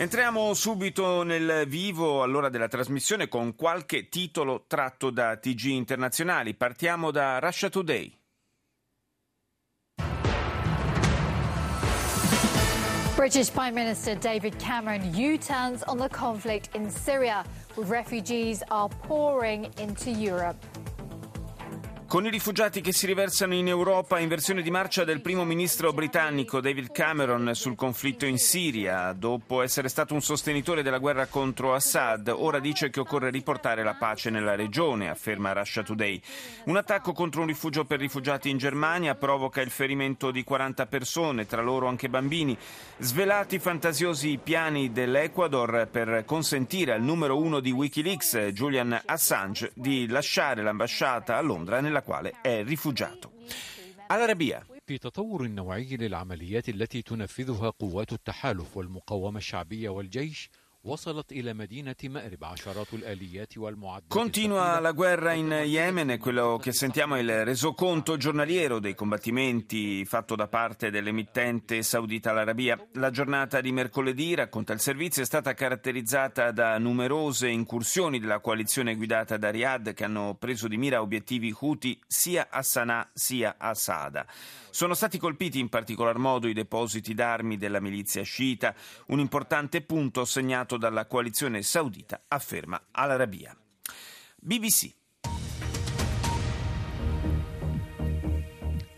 Entriamo subito nel vivo all'ora della trasmissione con qualche titolo tratto da TG internazionali. Partiamo da Russia Today. British Prime Minister David Cameron U-turns on the conflict in Syria, with refugees are pouring into Europe. Con i rifugiati che si riversano in Europa, inversione di marcia del primo ministro britannico David Cameron sul conflitto in Siria. Dopo essere stato un sostenitore della guerra contro Assad, ora dice che occorre riportare la pace nella regione, afferma Russia Today. Un attacco contro un rifugio per rifugiati in Germania provoca il ferimento di 40 persone, tra loro anche bambini. Svelati fantasiosi piani dell'Ecuador per consentire al numero uno di Wikileaks, Julian Assange, di lasciare l'ambasciata a Londra nella quale è rifugiato. في تطور نوعي للعمليات التي تنفذها قوات التحالف والمقاومة الشعبية والجيش Continua la guerra in Yemen e quello che sentiamo è il resoconto giornaliero dei combattimenti fatto da parte dell'emittente saudita l'Arabia. La giornata di mercoledì, racconta il servizio, è stata caratterizzata da numerose incursioni della coalizione guidata da Riyadh che hanno preso di mira obiettivi Houthi sia a Sana'a sia a Sada. Sono stati colpiti in particolar modo i depositi d'armi della milizia sciita, un importante punto segnato dalla coalizione saudita, afferma Al-Arabia. BBC.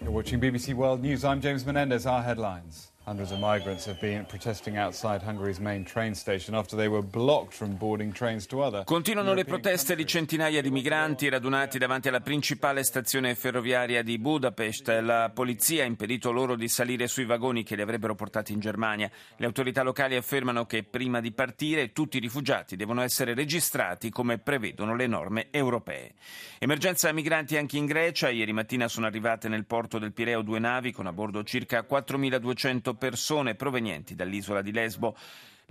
You're watching BBC World News. I'm James Menendez. Our headlines. Hundreds of migrants have been protesting outside Hungary's main train station after they were blocked from boarding trains to other. Continuano le proteste di centinaia di migranti radunati davanti alla principale stazione ferroviaria di Budapest. La polizia ha impedito loro di salire sui vagoni che li avrebbero portati in Germania. Le autorità locali affermano che prima di partire tutti i rifugiati devono essere registrati come prevedono le norme europee. Emergenza migranti anche in Grecia. Ieri mattina sono arrivate nel porto del Pireo due navi con a bordo circa 4.200 persone provenienti dall'isola di Lesbo.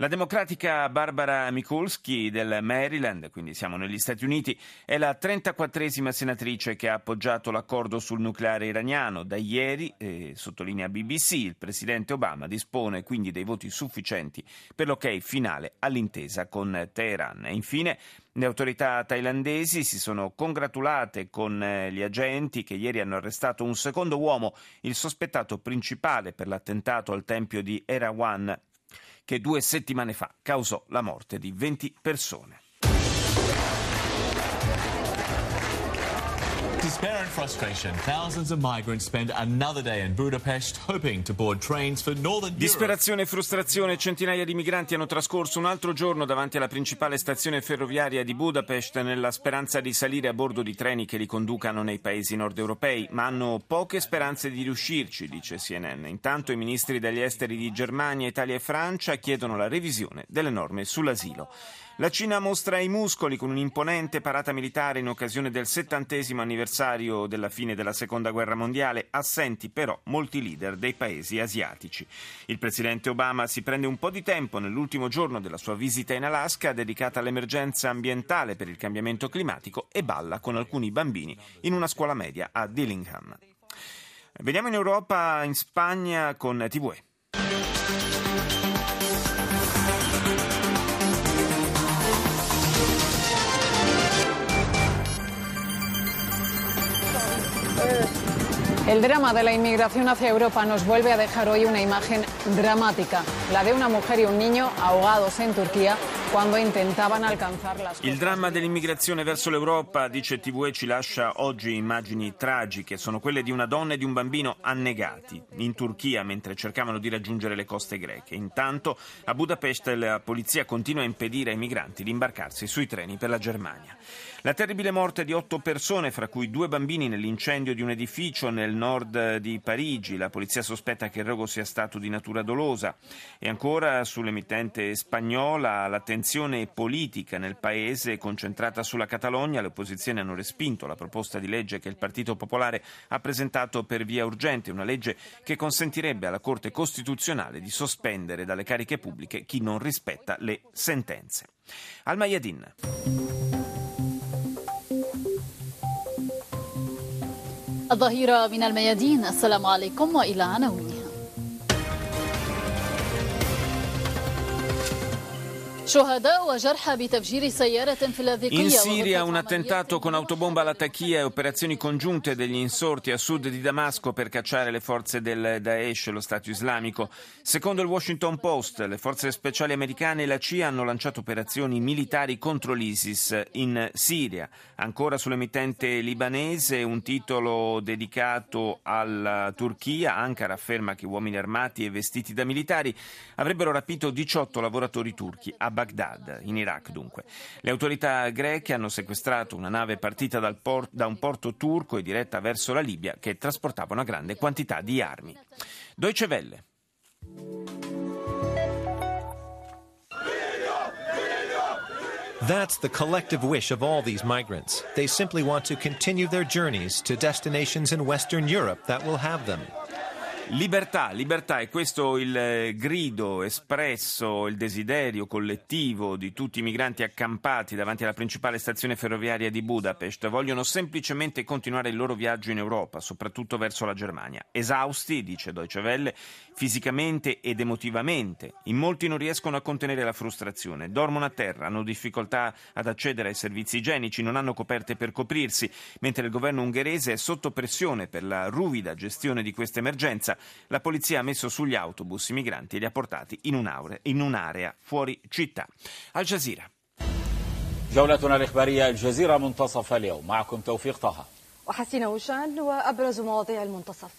La democratica Barbara Mikulski del Maryland, quindi siamo negli Stati Uniti, è la 34esima senatrice che ha appoggiato l'accordo sul nucleare iraniano. Da ieri, eh, sottolinea BBC, il presidente Obama dispone quindi dei voti sufficienti per l'ok finale all'intesa con Teheran. E infine, le autorità thailandesi si sono congratulate con eh, gli agenti che ieri hanno arrestato un secondo uomo, il sospettato principale per l'attentato al tempio di Erawan che due settimane fa causò la morte di 20 persone. And frustration. Thousands of migrants spend another day in Budapest hoping to board trains for northern Europe. Disperazione e frustrazione. Centinaia di migranti hanno trascorso un altro giorno davanti alla principale stazione ferroviaria di Budapest nella speranza di salire a bordo di treni che li conducano nei paesi nord europei, ma hanno poche speranze di riuscirci, dice CNN. Intanto i ministri degli esteri di Germania, Italia e Francia chiedono la revisione delle norme sull'asilo. La Cina mostra i muscoli con un'imponente parata militare in occasione del settantesimo anniversario della fine della Seconda Guerra Mondiale, assenti però molti leader dei paesi asiatici. Il presidente Obama si prende un po' di tempo nell'ultimo giorno della sua visita in Alaska dedicata all'emergenza ambientale per il cambiamento climatico e balla con alcuni bambini in una scuola media a Dillingham. Veniamo in Europa, in Spagna con TVE. El drama de la inmigración hacia Europa nos vuelve a dejar hoy una imagen dramática, la de una mujer y un niño ahogados en Turquía quando intentavano alcanzare la Il dramma dell'immigrazione verso l'Europa, dice TVE, ci lascia oggi immagini tragiche. Sono quelle di una donna e di un bambino annegati in Turchia mentre cercavano di raggiungere le coste greche. Intanto a Budapest la polizia continua a impedire ai migranti di imbarcarsi sui treni per la Germania. La terribile morte di otto persone, fra cui due bambini, nell'incendio di un edificio nel nord di Parigi. La polizia sospetta che il rogo sia stato di natura dolosa. E ancora sull'emittente spagnola l'attenzione tensione politica nel paese concentrata sulla Catalogna. Le opposizioni hanno respinto la proposta di legge che il Partito Popolare ha presentato per via urgente, una legge che consentirebbe alla Corte Costituzionale di sospendere dalle cariche pubbliche chi non rispetta le sentenze. Al Mayadin. الظهيرة من الميادين السلام عليكم وإلى عناوينها In Siria un attentato con autobomba alla Tachia e operazioni congiunte degli insorti a sud di Damasco per cacciare le forze del Daesh, lo Stato islamico. Secondo il Washington Post, le forze speciali americane e la CIA hanno lanciato operazioni militari contro l'ISIS in Siria. Ancora sull'emittente libanese un titolo dedicato alla Turchia. Ankara afferma che uomini armati e vestiti da militari avrebbero rapito 18 lavoratori turchi a Baghdad. Baghdad, in Iraq dunque. Le autorità greche hanno sequestrato una nave partita port- da un porto turco e diretta verso la Libia che trasportava una grande quantità di armi. Deutsche Welle. That's the collective wish of all these migrants. They simply want to continue their journeys to destinations in Western Europe that will have them. Libertà, libertà, è questo il eh, grido espresso, il desiderio collettivo di tutti i migranti accampati davanti alla principale stazione ferroviaria di Budapest. Vogliono semplicemente continuare il loro viaggio in Europa, soprattutto verso la Germania. Esausti, dice Deutsche Welle, fisicamente ed emotivamente. In molti non riescono a contenere la frustrazione, dormono a terra, hanno difficoltà ad accedere ai servizi igienici, non hanno coperte per coprirsi, mentre il governo ungherese è sotto pressione per la ruvida gestione di questa emergenza la polizia ha messo sugli autobus i migranti e li ha portati in un'area, in un'area fuori città. Al Jazeera. جولتنا الإخبارية الجزيرة منتصف اليوم معكم توفيق طه وحسين وشان وأبرز مواضيع المنتصف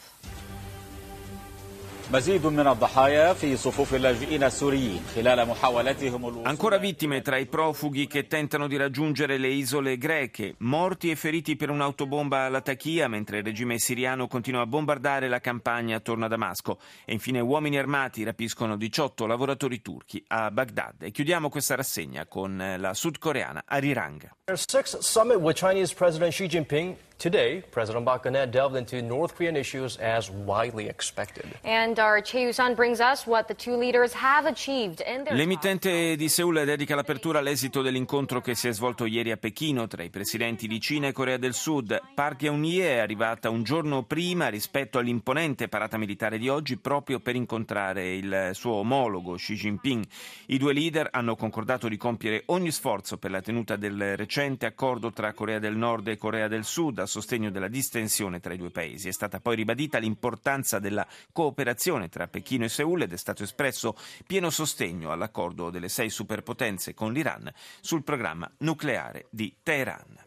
Ancora vittime tra i profughi che tentano di raggiungere le isole greche, morti e feriti per un'autobomba alla Tachia mentre il regime siriano continua a bombardare la campagna attorno a Damasco e infine uomini armati rapiscono 18 lavoratori turchi a Baghdad. E chiudiamo questa rassegna con la sudcoreana Arirang. Sixth summit with Chinese President Xi Jinping Today, President Park Geun-hye delved into North Korean issues as widely expected. And our Che Yusan brings us what the two leaders have achieved in their L'emittente di Seoul dedica l'apertura all'esito dell'incontro che si è svolto ieri a Pechino tra i presidenti di Cina e Corea del Sud. Park Geun-hye è arrivata un giorno prima rispetto all'imponente parata militare di oggi proprio per incontrare il suo omologo Xi Jinping. I due leader hanno concordato di compiere ogni sforzo per la tenuta del recente accordo tra Corea del Nord e Corea del Sud a sostegno della distensione tra i due paesi. È stata poi ribadita l'importanza della cooperazione tra Pechino e Seul ed è stato espresso pieno sostegno all'accordo delle sei superpotenze con l'Iran sul programma nucleare di Teheran.